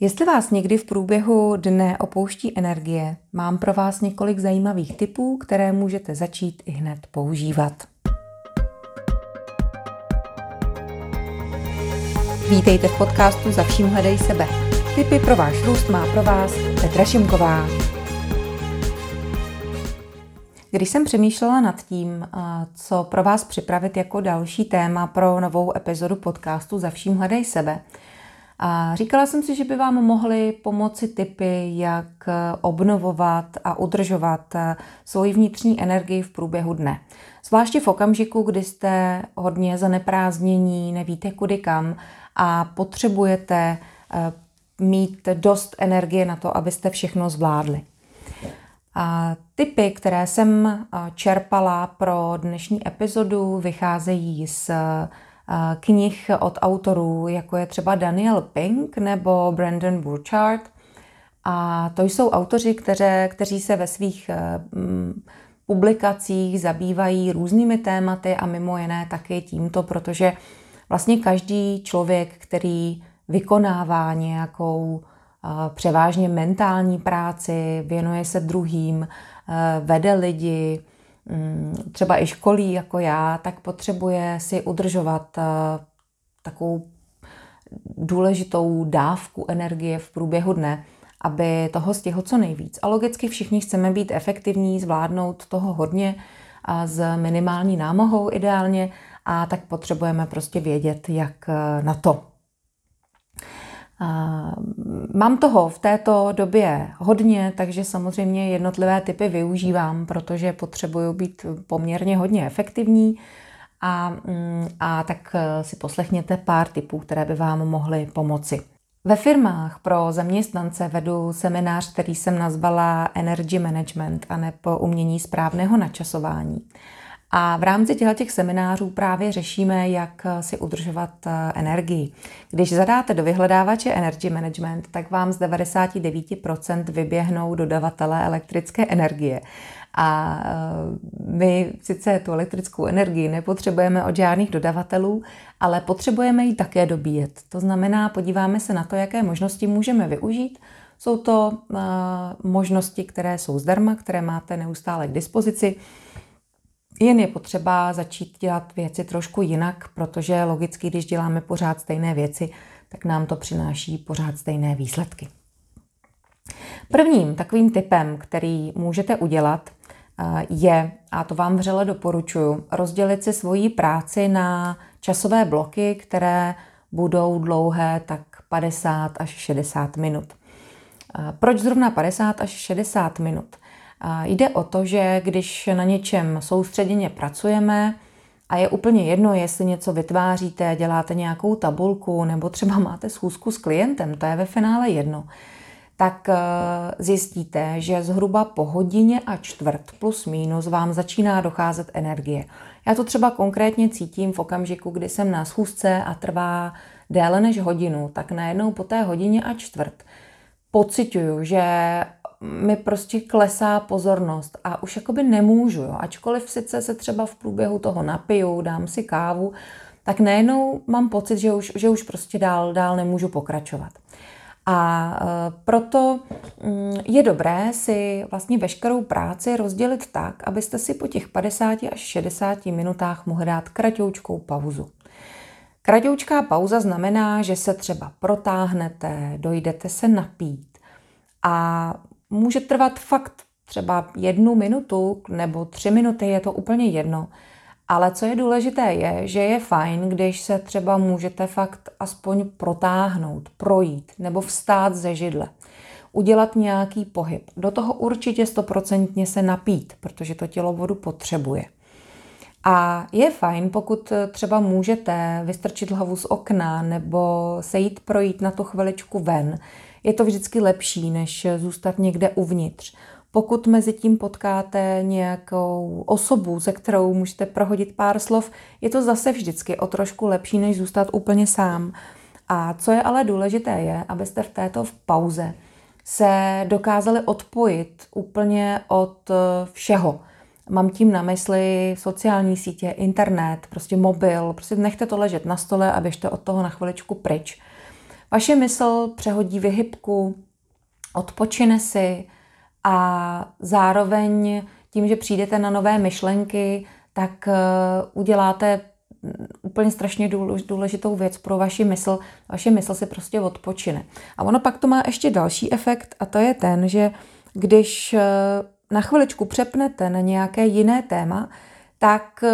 Jestli vás někdy v průběhu dne opouští energie, mám pro vás několik zajímavých typů, které můžete začít i hned používat. Vítejte v podcastu Za vším hledej sebe. Tipy pro váš růst má pro vás Petra Šimková. Když jsem přemýšlela nad tím, co pro vás připravit jako další téma pro novou epizodu podcastu Za vším hledej sebe, a říkala jsem si, že by vám mohly pomoci typy, jak obnovovat a udržovat svoji vnitřní energii v průběhu dne. Zvláště v okamžiku, kdy jste hodně zaneprázdnění, nevíte kudy kam a potřebujete eh, mít dost energie na to, abyste všechno zvládli. A typy, které jsem eh, čerpala pro dnešní epizodu, vycházejí z knih od autorů, jako je třeba Daniel Pink nebo Brandon Burchard. A to jsou autoři, které, kteří se ve svých eh, mm, publikacích zabývají různými tématy a mimo jiné taky tímto, protože vlastně každý člověk, který vykonává nějakou eh, převážně mentální práci, věnuje se druhým, eh, vede lidi, třeba i školí jako já, tak potřebuje si udržovat eh, takovou důležitou dávku energie v průběhu dne, aby toho stihl co nejvíc. A logicky všichni chceme být efektivní, zvládnout toho hodně a s minimální námohou ideálně a tak potřebujeme prostě vědět, jak eh, na to. Mám toho v této době hodně, takže samozřejmě jednotlivé typy využívám, protože potřebuju být poměrně hodně efektivní. A, mm, a tak eh, si poslechněte pár typů, které by vám mohly pomoci. Ve firmách pro zaměstnance vedu seminář, který jsem nazvala Energy Management a nebo umění správného načasování. A v rámci těch seminářů právě řešíme, jak si udržovat eh, energii. Když zadáte do vyhledávače Energy Management, tak vám z 99% vyběhnou dodavatelé elektrické energie. A eh, my sice tu elektrickou energii nepotřebujeme od žádných dodavatelů, ale potřebujeme ji také dobíjet. To znamená, podíváme se na to, jaké možnosti můžeme využít. Jsou to možnosti, které jsou zdarma, které máte neustále k dispozici. Jen je potřeba začít dělat věci trošku jinak, protože logicky, když děláme pořád stejné věci, tak nám to přináší pořád stejné výsledky. Prvním takovým typem, který můžete udělat, eh, je, a to vám vřele doporučuji, rozdělit si svoji práci na časové bloky, které budou dlouhé tak 50 až 60 minut. Eh, proč zrovna 50 až 60 minut? Jde o to, že když na něčem soustředěně pracujeme, a je úplně jedno, jestli něco vytváříte, děláte nějakou tabulku nebo třeba máte schůzku s klientem, to je ve finále jedno, tak eh, zjistíte, že zhruba po hodině a čtvrt plus minus vám začíná docházet energie. Já to třeba konkrétně cítím v okamžiku, kdy jsem na schůzce a trvá déle než hodinu, tak najednou po té hodině a čtvrt pocituju, že mi prostě klesá pozornost a už jakoby nemůžu, jo. ačkoliv sice se třeba v průběhu toho napiju, dám si kávu, tak najednou mám pocit, že už, že už prostě dál, dál nemůžu pokračovat. A e, proto mm, je dobré si vlastně veškerou práci rozdělit tak, abyste si po těch 50 až 60 minutách mohli dát kratoučkou pauzu. Kratoučká pauza znamená, že se třeba protáhnete, dojdete se napít a může trvat fakt třeba jednu minutu nebo tři minuty, je to úplně jedno. Ale co je důležité je, že je fajn, když se třeba můžete fakt aspoň protáhnout, projít nebo vstát ze židle. Udělat nějaký pohyb. Do toho určitě stoprocentně se napít, protože to tělo vodu potřebuje. A je fajn, pokud třeba můžete vystrčit hlavu z okna nebo se jít projít na tu chviličku ven, je to vždycky lepší, než zůstat někde uvnitř. Pokud mezi tím potkáte nějakou osobu, se kterou můžete prohodit pár slov, je to zase vždycky o trošku lepší, než zůstat úplně sám. A co je ale důležité, je, abyste v této pauze se dokázali odpojit úplně od všeho. Mám tím na mysli sociální sítě, internet, prostě mobil, prostě nechte to ležet na stole a běžte od toho na chviličku pryč Vaše mysl přehodí vyhybku, odpočine si a zároveň tím, že přijdete na nové myšlenky, tak uděláte úplně strašně důležitou věc pro vaši mysl. Vaše mysl se prostě odpočine. A ono pak to má ještě další efekt a to je ten, že když eh, na chviličku přepnete na nějaké jiné téma, tak eh,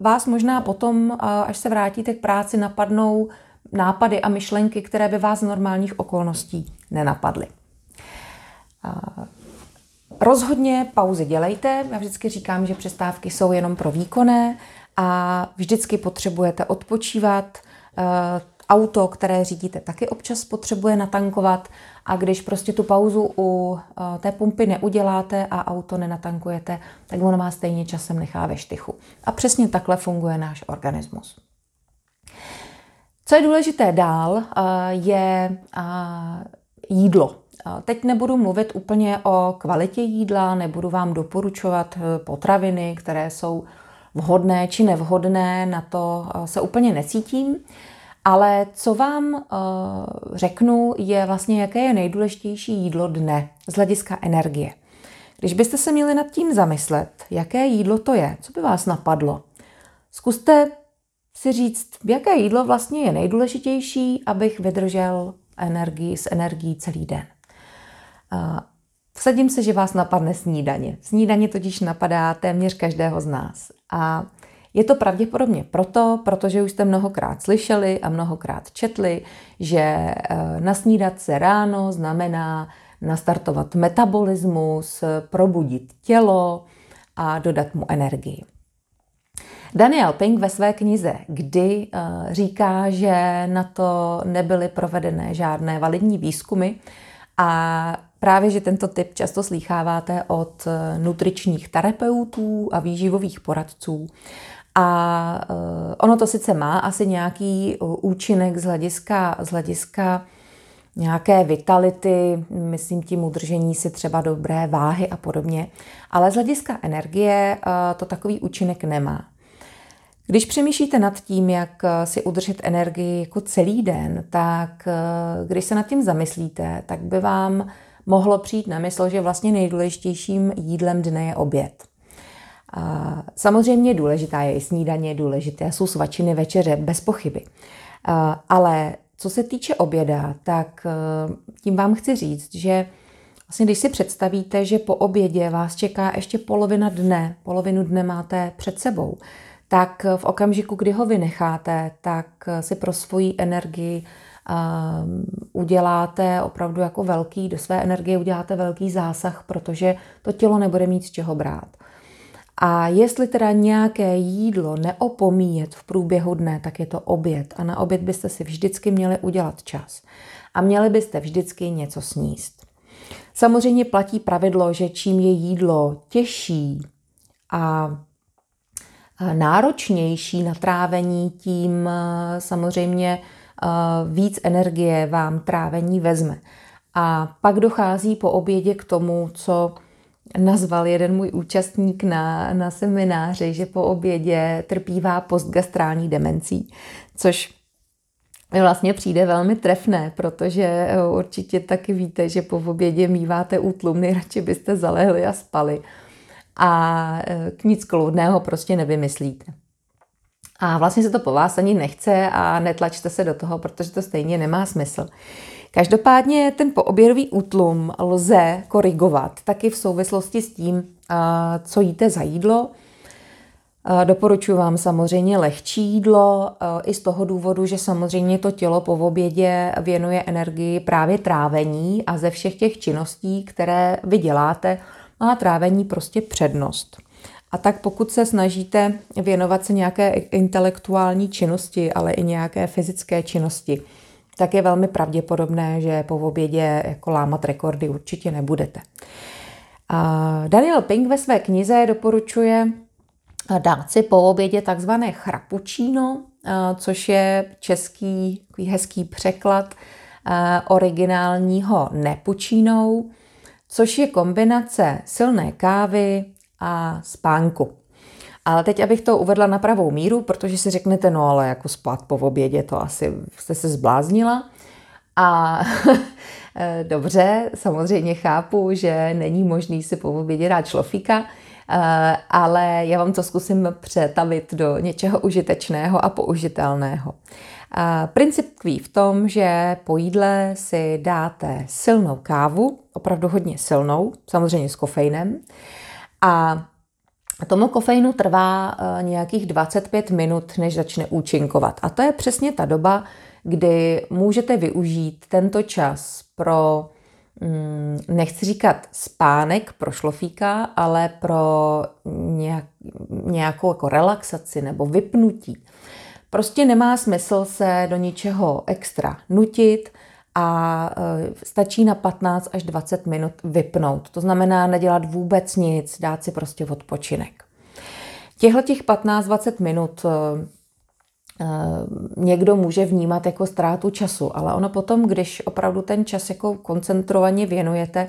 vás možná potom, eh, až se vrátíte k práci, napadnou nápady a myšlenky, které by vás z normálních okolností nenapadly. Rozhodně pauzy dělejte. Já vždycky říkám, že přestávky jsou jenom pro výkonné a vždycky potřebujete odpočívat. Auto, které řídíte, taky občas potřebuje natankovat a když prostě tu pauzu u eh, té pumpy neuděláte a auto nenatankujete, tak ono vás stejně časem nechá ve štychu. A přesně takhle funguje náš organismus. Co je důležité dál, eh, je jídlo. Teď nebudu mluvit úplně o kvalitě jídla, nebudu vám doporučovat potraviny, které jsou vhodné či nevhodné, na to eh, se úplně necítím. Ale co vám řeknu, je vlastně, jaké je nejdůležitější jídlo dne z hlediska energie. Když byste se měli nad tím zamyslet, jaké jídlo to je, co by vás napadlo, zkuste si říct, jaké jídlo vlastně je nejdůležitější, abych vydržel energii s energií celý den. Vsadím se, že vás napadne snídaně. Snídaně totiž napadá téměř každého z nás. A je to pravděpodobně proto, protože už jste mnohokrát slyšeli a mnohokrát četli, že eh, nasnídat se ráno znamená nastartovat metabolismus, probudit tělo a dodat mu energii. Daniel Pink ve své knize Kdy eh, říká, že na to nebyly provedené žádné validní výzkumy a Právě, že tento typ často slýcháváte od eh, nutričních terapeutů a výživových poradců. A eh, ono to sice má asi nějaký účinek z hlediska, z hlediska nějaké vitality, myslím tím udržení si třeba dobré váhy a podobně, ale z hlediska energie to takový účinek nemá. Když přemýšlíte nad tím, jak si udržet energii jako celý den, tak když se nad tím zamyslíte, tak by vám mohlo přijít na mysl, že vlastně nejdůležitějším jídlem dne je oběd. Samozřejmě důležitá je i snídaně, důležité jsou svačiny večeře, bez pochyby. A, ale co se týče oběda, tak tím vám chci říct, že vlastně když si představíte, že po obědě vás čeká ještě polovina dne, polovinu dne máte před sebou, tak v okamžiku, kdy ho vynecháte, tak si pro svoji energii Ehm, uděláte opravdu jako velký, do své energie uděláte velký zásah, protože to tělo nebude mít z čeho brát. A jestli teda nějaké jídlo neopomíjet v průběhu dne, tak je to oběd. A na oběd byste si vždycky měli udělat čas. A měli byste vždycky něco sníst. Samozřejmě platí pravidlo, že čím je jídlo těžší a náročnější na trávení, tím eh, samozřejmě víc energie vám trávení vezme. A pak dochází po obědě k tomu, co nazval jeden můj účastník na, na semináři, že po obědě trpívá postgastrální demencí, což mi vlastně přijde velmi trefné, protože určitě taky víte, že po obědě míváte útlum, nejradši byste zalehli a spali. A e, k nic kloudného prostě nevymyslíte. A vlastně se to po vás ani nechce a netlačte se do toho, protože to stejně nemá smysl. Každopádně ten poobědový útlum lze korigovat taky v souvislosti s tím, co jíte za jídlo. Doporučuji vám samozřejmě lehčí jídlo, i z toho důvodu, že samozřejmě to tělo po obědě věnuje energii právě trávení a ze všech těch činností, které vy děláte, má trávení prostě přednost. A tak pokud se snažíte věnovat se nějaké intelektuální činnosti, ale i nějaké fyzické činnosti, tak je velmi pravděpodobné, že po obědě jako lámat rekordy určitě nebudete. Daniel Pink ve své knize doporučuje dát si po obědě takzvané chrapučíno, což je český hezký překlad originálního nepučínou, což je kombinace silné kávy, a spánku. Ale teď, abych to uvedla na pravou míru, protože si řeknete, no ale jako spát po obědě, to asi jste se zbláznila. A dobře, samozřejmě chápu, že není možný si po obědě dát šlofíka, ale já vám to zkusím přetavit do něčeho užitečného a použitelného. Princip tkví v tom, že po jídle si dáte silnou kávu, opravdu hodně silnou, samozřejmě s kofeinem, a Tomu kofeinu trvá e, nějakých 25 minut, než začne účinkovat. A to je přesně ta doba, kdy můžete využít tento čas pro, mm, nechci říkat spánek pro šlofíka, ale pro nějakou jako relaxaci nebo vypnutí. Prostě nemá smysl se do ničeho extra nutit a e, stačí na 15 až 20 minut vypnout. To znamená nedělat vůbec nic, dát si prostě odpočinek. Těchto těch 15-20 minut e, e, někdo může vnímat jako ztrátu času, ale ono potom, když opravdu ten čas jako koncentrovaně věnujete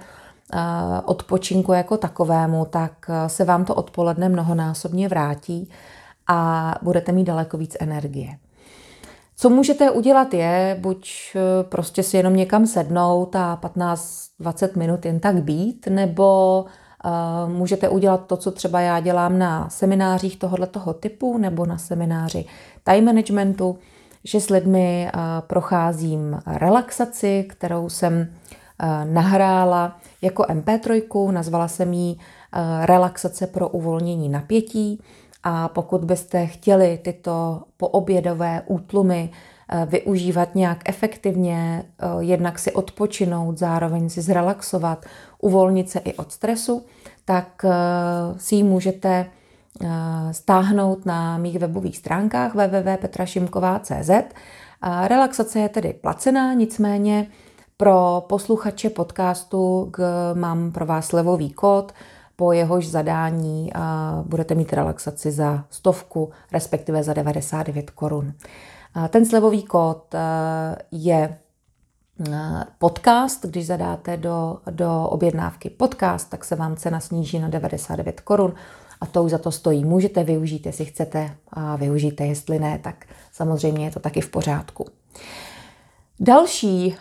odpočinku jako takovému, tak se vám to odpoledne mnohonásobně vrátí a budete mít daleko víc energie. Co můžete udělat je, buď eh, prostě si jenom někam sednout a 15-20 minut jen tak být, nebo uh, můžete udělat to, co třeba já dělám na seminářích tohoto typu, nebo na semináři time managementu, že s lidmi uh, procházím relaxaci, kterou jsem nahrála jako MP3, nazvala jsem ji relaxace pro uvolnění napětí a pokud byste chtěli tyto poobědové útlumy eh, využívat nějak efektivně, eh, jednak si odpočinout, zároveň si zrelaxovat, uvolnit se i od stresu, tak eh, si ji můžete stáhnout na mých webových stránkách www.petrašimková.cz. Relaxace je tedy placená, nicméně pro posluchače podcastu mám pro vás levový kód, po jehož zadání budete mít relaxaci za stovku, respektive za 99 korun. Ten slevový kód je podcast, když zadáte do, do objednávky podcast, tak se vám cena sníží na 99 korun a to už za to stojí. Můžete využít, jestli chcete a využijte, jestli ne, tak samozřejmě je to taky v pořádku. Další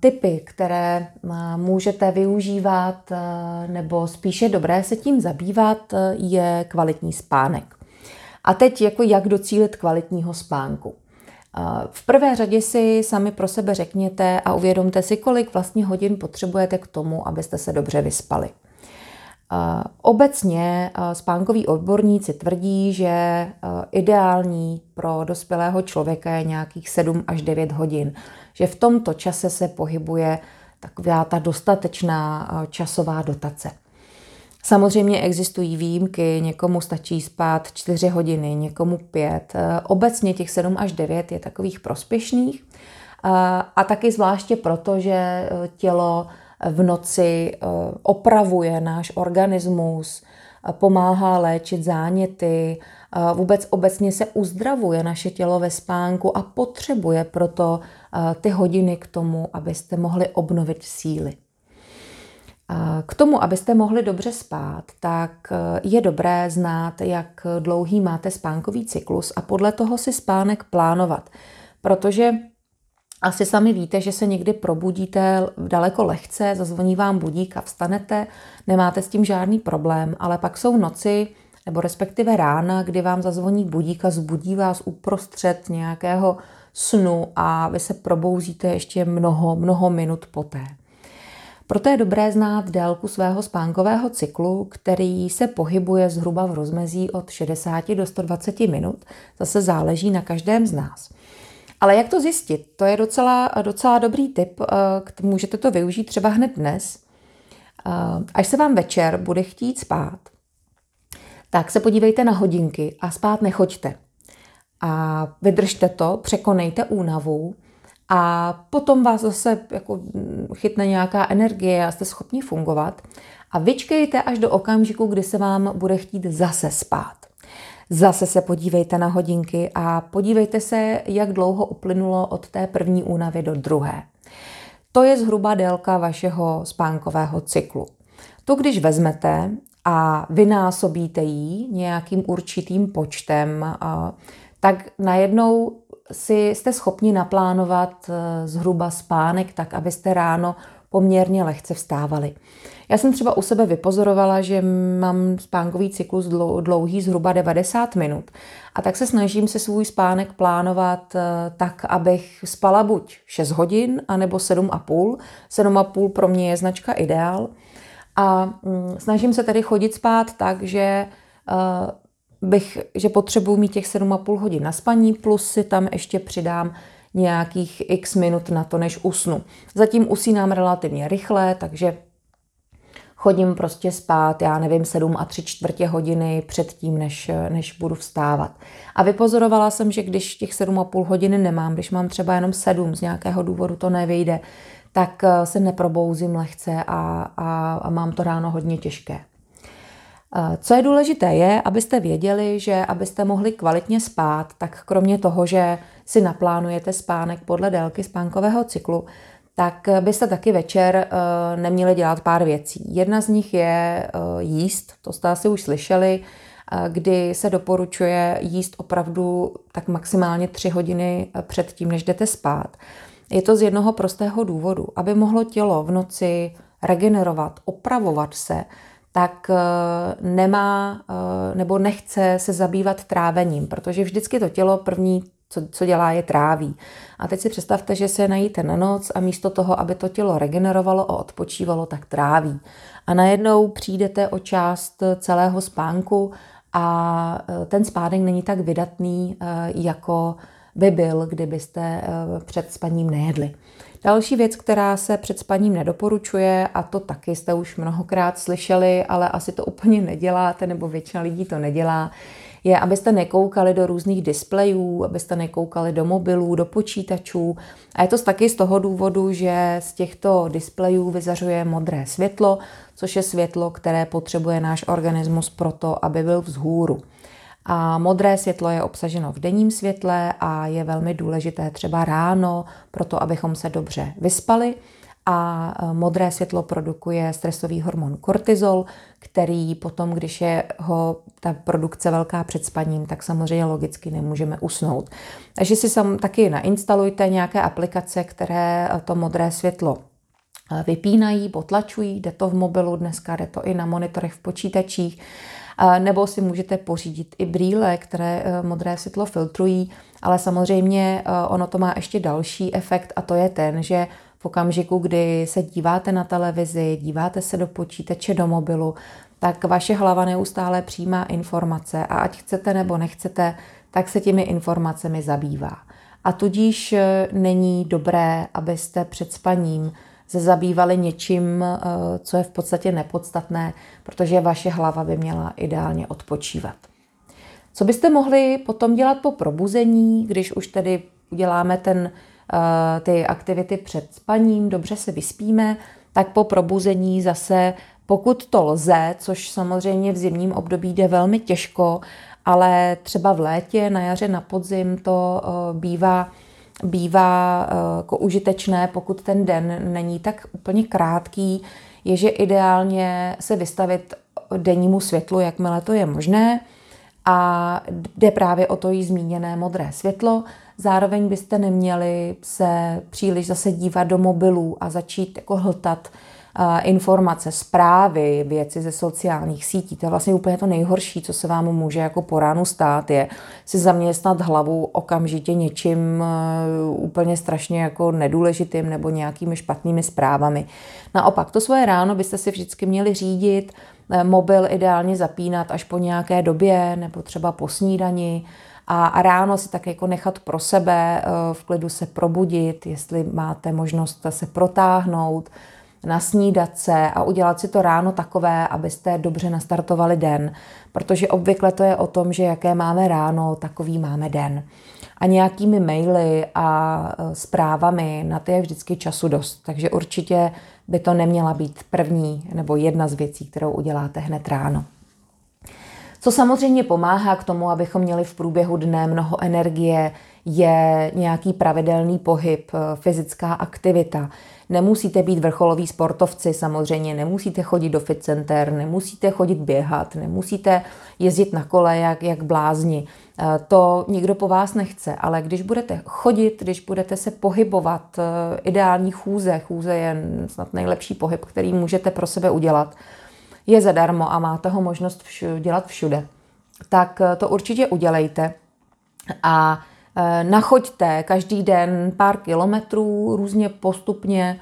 typy, které můžete využívat, nebo spíše dobré se tím zabývat, je kvalitní spánek. A teď jako jak docílit kvalitního spánku. V prvé řadě si sami pro sebe řekněte a uvědomte si, kolik vlastně hodin potřebujete k tomu, abyste se dobře vyspali. Obecně spánkoví odborníci tvrdí, že ideální pro dospělého člověka je nějakých 7 až 9 hodin, že v tomto čase se pohybuje taková ta dostatečná časová dotace. Samozřejmě existují výjimky, někomu stačí spát 4 hodiny, někomu 5. Obecně těch 7 až 9 je takových prospěšných a taky zvláště proto, že e, tělo v noci eh, opravuje náš organismus, eh, pomáhá léčit záněty, eh, vůbec obecně se uzdravuje naše tělo ve spánku a potřebuje proto ty hodiny k tomu, abyste mohli obnovit síly. K tomu, abyste mohli dobře spát, tak je dobré znát, jak dlouhý máte spánkový cyklus a podle toho si spánek plánovat. Protože asi sami víte, že se někdy probudíte daleko lehce, zazvoní vám budík a vstanete, nemáte s tím žádný problém, ale pak jsou noci, nebo respektive rána, kdy vám zazvoní budík a zbudí vás uprostřed nějakého snu a vy se probouzíte ještě mnoho, mnoho minut poté. Proto je dobré znát délku svého spánkového cyklu, který se pohybuje zhruba v rozmezí od 60 do 120 minut. Zase záleží na každém z nás. Ale jak to zjistit? To je docela, docela dobrý tip. Eh, můžete to využít třeba hned dnes. Eh, až se vám večer bude chtít spát, tak se podívejte na hodinky a spát nechoďte. A vydržte to, překonejte únavu a potom vás zase jako chytne nějaká energie a jste schopni fungovat. A vyčkejte až do okamžiku, kdy se vám bude chtít zase spát. Zase se podívejte na hodinky a podívejte se, jak dlouho uplynulo od té první únavy do druhé. To je zhruba délka vašeho spánkového cyklu. To, když vezmete a vynásobíte ji nějakým určitým počtem, tak najednou si jste schopni naplánovat eh, zhruba spánek tak, abyste ráno poměrně lehce vstávali. Já jsem třeba u sebe vypozorovala, že mám spánkový cyklus dlouhý zhruba 90 minut. A tak se snažím se svůj spánek plánovat eh, tak, abych spala buď 6 hodin, anebo 7,5. 7,5 pro mě je značka ideál. A mm, snažím se tedy chodit spát tak, že eh, bych, že potřebuji mít těch 7,5 hodin na spaní, plus si tam ještě přidám nějakých x minut na to, než usnu. Zatím usínám relativně rychle, takže chodím prostě spát, já nevím, 7 a 3 čtvrtě hodiny předtím, než, než budu vstávat. A vypozorovala jsem, že když těch 7,5 hodiny nemám, když mám třeba jenom 7, z nějakého důvodu to nevyjde, tak eh, se neprobouzím lehce a, a, a mám to ráno hodně těžké. Eh, co je důležité, je, abyste věděli, že abyste mohli kvalitně spát, tak kromě toho, že si naplánujete spánek podle délky spánkového cyklu, tak byste taky večer eh, neměli dělat pár věcí. Jedna z nich je jíst, to jste asi už slyšeli, kdy se doporučuje jíst opravdu tak maximálně tři hodiny před tím, než jdete spát. Je to z jednoho prostého důvodu. Aby mohlo tělo v noci regenerovat, opravovat se, tak eh, nemá eh, nebo nechce se zabývat trávením, protože vždycky to tělo první, co, co dělá, je tráví. A teď si představte, že se najíte na noc a místo toho, aby to tělo regenerovalo a odpočívalo, tak tráví. A najednou přijdete o část celého spánku a eh, ten spánek není tak vydatný jako by byl, kdybyste eh, před spaním nejedli. Další věc, která se před spaním nedoporučuje, a to taky jste už mnohokrát slyšeli, ale asi to úplně neděláte, nebo většina lidí to nedělá, je, abyste nekoukali do různých displejů, abyste nekoukali do mobilů, do počítačů. A je to taky z toho důvodu, že z těchto displejů vyzařuje modré světlo, což je světlo, které potřebuje náš organismus proto, aby byl vzhůru. A modré světlo je obsaženo v denním světle a je velmi důležité třeba ráno, proto abychom se dobře vyspali. A e, modré světlo produkuje stresový hormon kortizol, který potom, když je ho ta produkce velká před spaním, tak samozřejmě logicky nemůžeme usnout. Takže si sam taky nainstalujte nějaké aplikace, které to modré světlo e, vypínají, potlačují, jde to v mobilu, dneska jde to i na monitorech v počítačích nebo si můžete pořídit i brýle, které eh, modré světlo filtrují, ale samozřejmě eh, ono to má ještě další efekt a to je ten, že v okamžiku, kdy se díváte na televizi, díváte se do počítače, do mobilu, tak vaše hlava neustále přijímá informace a ať chcete nebo nechcete, tak se těmi informacemi zabývá. A tudíž eh, není dobré, abyste před spaním se zabývali něčím, eh, co je v podstatě nepodstatné, protože vaše hlava by měla ideálně odpočívat. Co byste mohli potom dělat po probuzení, když už tedy uděláme ten, eh, ty aktivity před spaním, dobře se vyspíme, tak po probuzení zase, pokud to lze, což samozřejmě v zimním období jde velmi těžko, ale třeba v létě, na jaře, na podzim to eh, bývá bývá eh, jako užitečné, pokud ten den není tak úplně krátký, je, že ideálně se vystavit dennímu světlu, jakmile to je možné. A jde právě o to jí zmíněné modré světlo. Zároveň byste neměli se příliš zase dívat do mobilů a začít jako hltat informace, zprávy, věci ze sociálních sítí. To je vlastně úplně to nejhorší, co se vám může jako po ránu stát, je si zaměstnat hlavu okamžitě něčím eh, úplně strašně jako nedůležitým nebo nějakými špatnými zprávami. Naopak, to svoje ráno byste si vždycky měli řídit, eh, mobil ideálně zapínat až po nějaké době nebo třeba po snídani, a, ráno si tak jako nechat pro sebe, eh, v klidu se probudit, jestli máte možnost se protáhnout, nasnídat se a udělat si to ráno takové, abyste dobře nastartovali den. Protože obvykle to je o tom, že jaké máme ráno, takový máme den. A nějakými maily a e, zprávami na ty je vždycky času dost. Takže určitě by to neměla být první nebo jedna z věcí, kterou uděláte hned ráno. Co samozřejmě pomáhá k tomu, abychom měli v průběhu dne mnoho energie, je nějaký pravidelný pohyb, fyzická aktivita. Nemusíte být vrcholoví sportovci, samozřejmě nemusíte chodit do fit center, nemusíte chodit běhat, nemusíte jezdit na kole jak, jak blázni. Eh, to nikdo po vás nechce, ale když budete chodit, když budete se pohybovat, eh, ideální chůze, chůze je snad nejlepší pohyb, který můžete pro sebe udělat, je zadarmo a máte ho možnost všu, dělat všude, tak eh, to určitě udělejte. A nachoďte každý den pár kilometrů, různě postupně,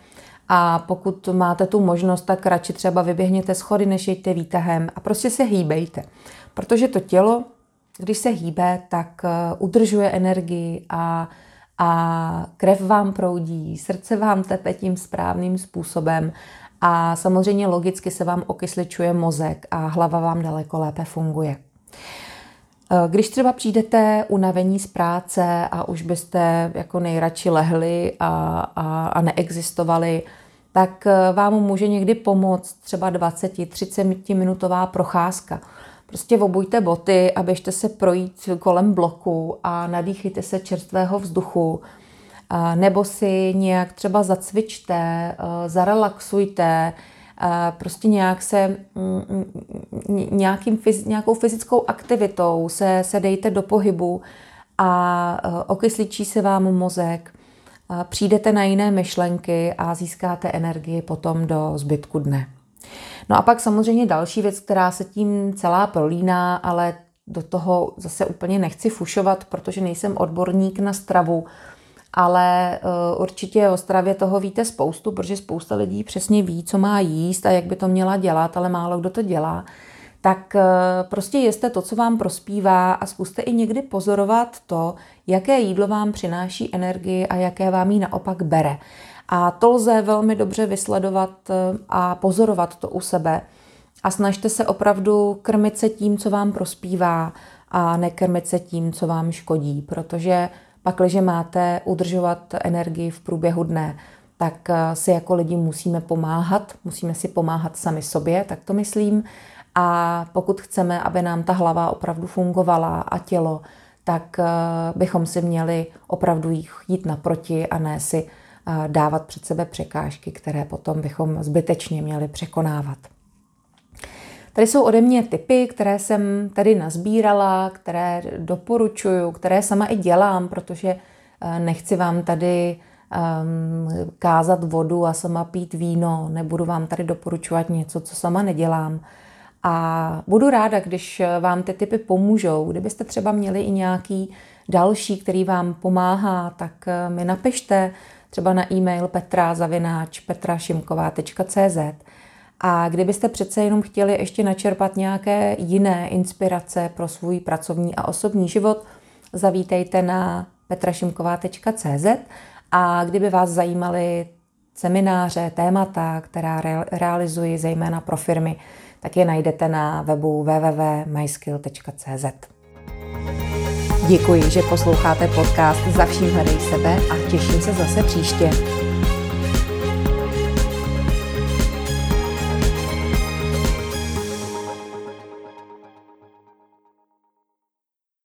a pokud máte tu možnost, tak radši třeba vyběhněte schody, než jeďte výtahem a prostě se hýbejte. Protože to tělo, když se hýbe, tak eh, udržuje energii a, a krev vám proudí, srdce vám tepe tím správným způsobem a samozřejmě logicky se vám okysličuje mozek a hlava vám daleko lépe funguje. Eh, když třeba přijdete unavení z práce a už byste jako nejradši lehli a, a, a neexistovali, tak eh, vám může někdy pomoct třeba 20-30 minutová procházka. Prostě obujte boty a běžte se projít kolem bloku a nadýchejte se čerstvého vzduchu. Nebo si nějak třeba zacvičte, eh, zarelaxujte, prostě nějak se mm, mm, nějakým, nějakou fyzickou aktivitou se, se dejte do pohybu a eh, okysličí se vám mozek, přijdete na jiné myšlenky a získáte energii potom do zbytku dne. No a pak samozřejmě další věc, která se tím celá prolíná, ale do toho zase úplně nechci fušovat, protože nejsem odborník na stravu, ale uh, určitě o stravě toho víte spoustu, protože spousta lidí přesně ví, co má jíst a jak by to měla dělat, ale málo kdo to dělá. Tak uh, prostě jeste to, co vám prospívá a zkuste i někdy pozorovat to, jaké jídlo vám přináší energii a jaké vám ji naopak bere. A to lze velmi dobře vysledovat eh, a pozorovat to u sebe. A snažte se opravdu krmit se tím, co vám prospívá a nekrmit se tím, co vám škodí, protože pak, když máte udržovat energii v průběhu dne, tak eh, si jako lidi musíme pomáhat, musíme si pomáhat sami sobě, tak to myslím. A pokud chceme, aby nám ta hlava opravdu fungovala a tělo, tak eh, bychom si měli opravdu jít naproti a ne si dávat před sebe překážky, které potom bychom zbytečně měli překonávat. Tady jsou ode mě typy, které jsem tady nazbírala, které doporučuju, které sama i dělám, protože eh, nechci vám tady um, kázat vodu a sama pít víno, nebudu vám tady doporučovat něco, co sama nedělám. A budu ráda, když vám ty typy pomůžou. Kdybyste třeba měli i nějaký další, který vám pomáhá, tak eh, mi napište, třeba na e-mail petra.petrašimková.cz a kdybyste přece jenom chtěli ještě načerpat nějaké jiné inspirace pro svůj pracovní a osobní život, zavítejte na petrašimková.cz a kdyby vás zajímaly semináře, témata, která realizuji zejména pro firmy, tak je najdete na webu www.myskill.cz. Děkuji, že posloucháte podcast Za vším hledej sebe a těším se zase příště.